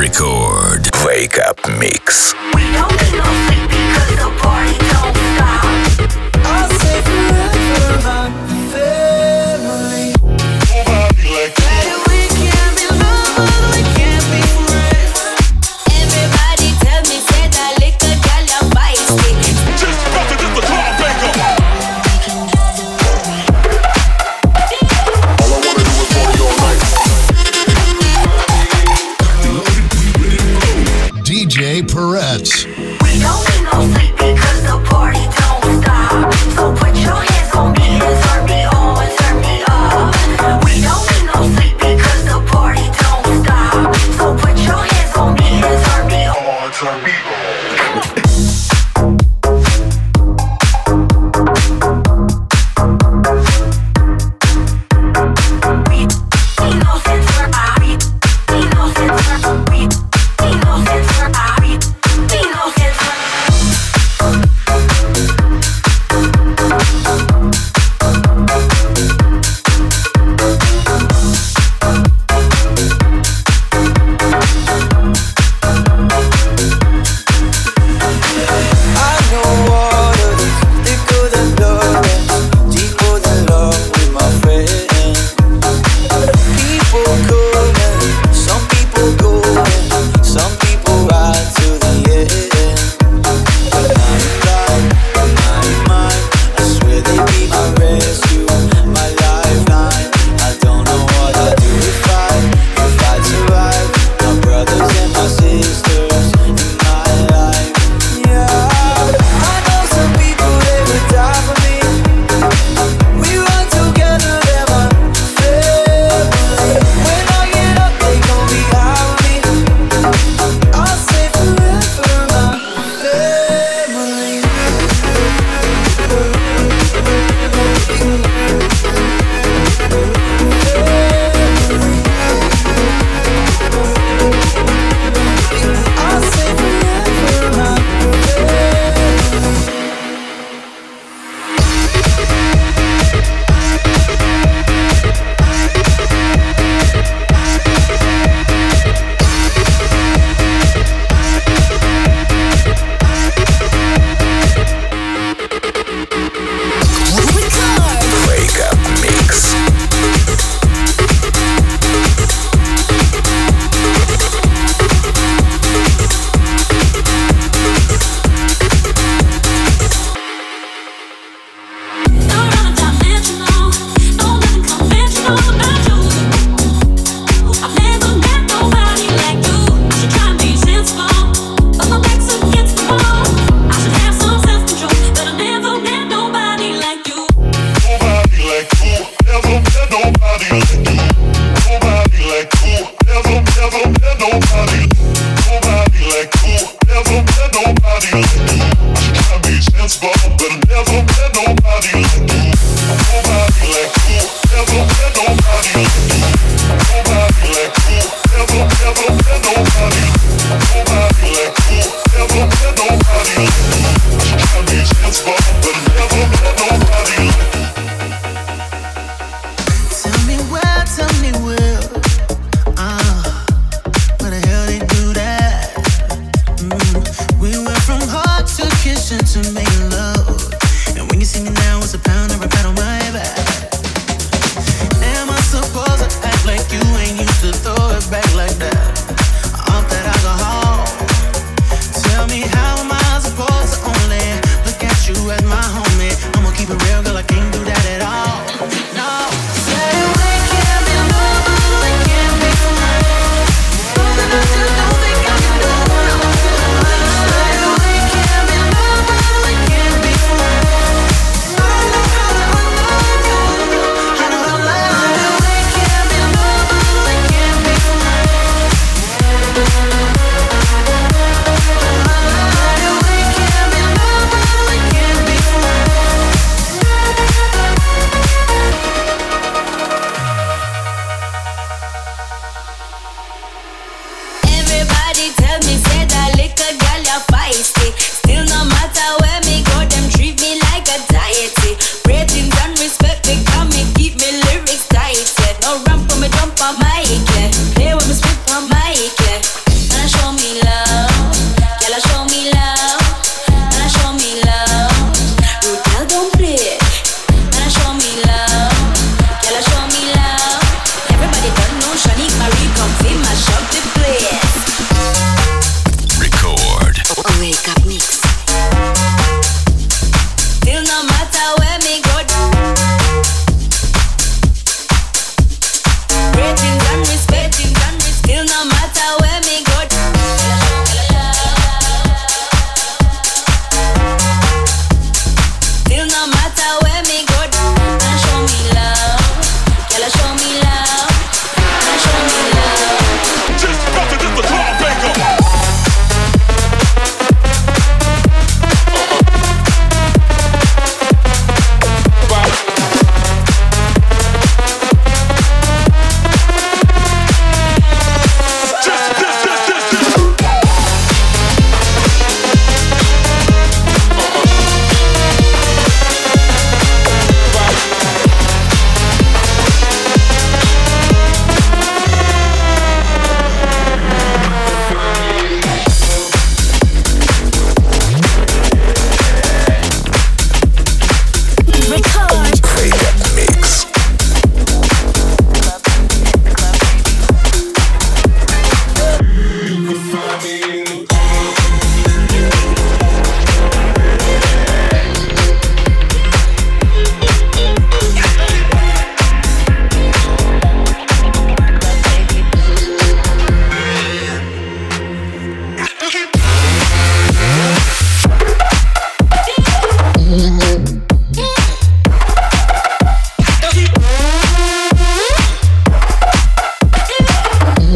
Record. Wake Up Mix. Keep it real,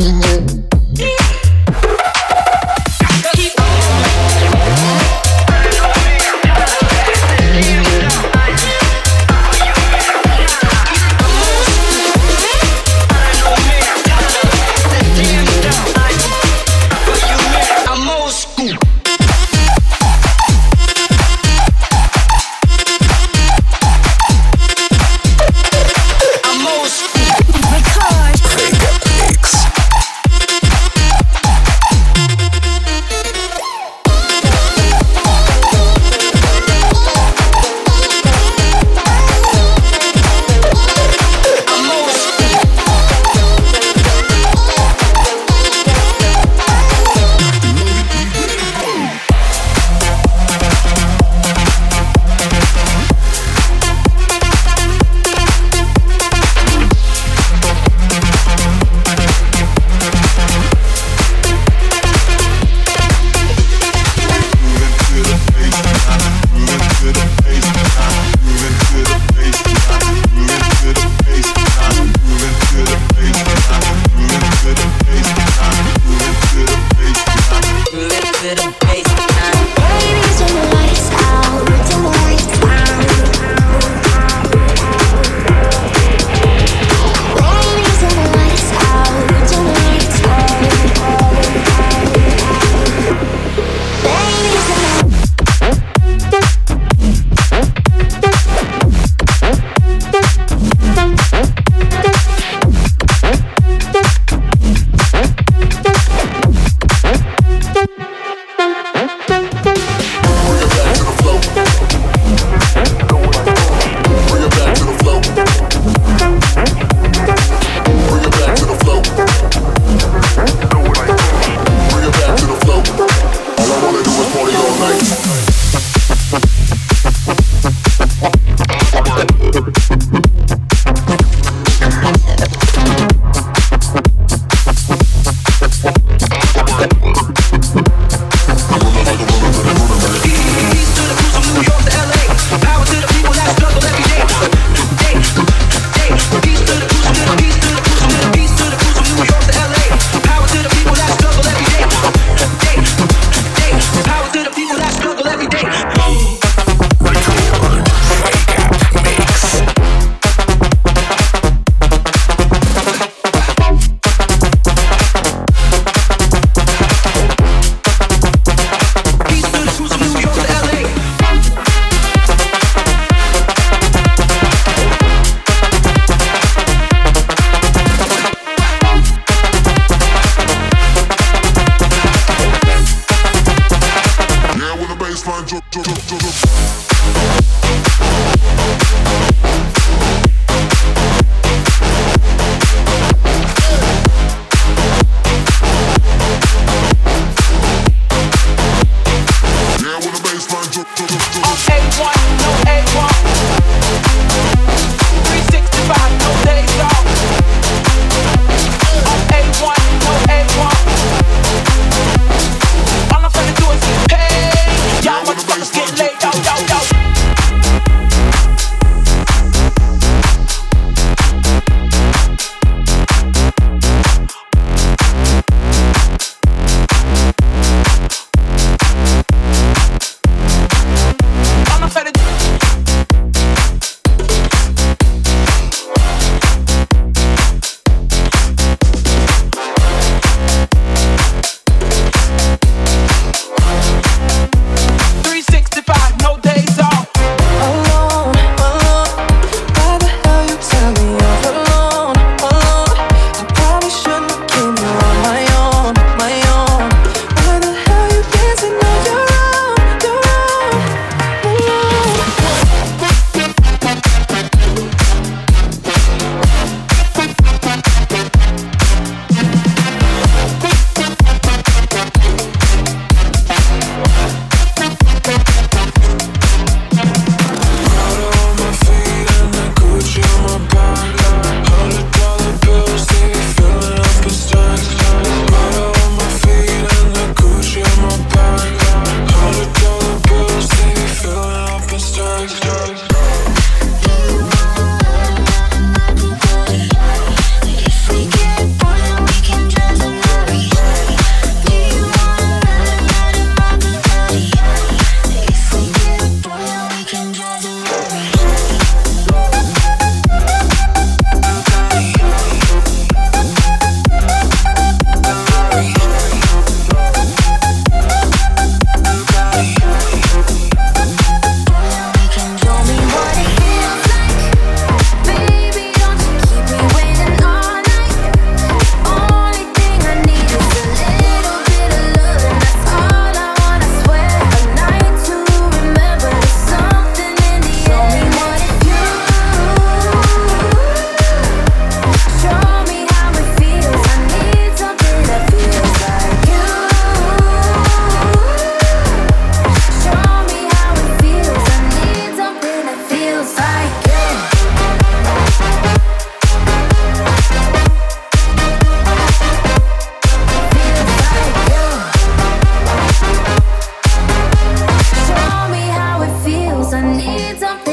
Mm-hmm. face. cause I need something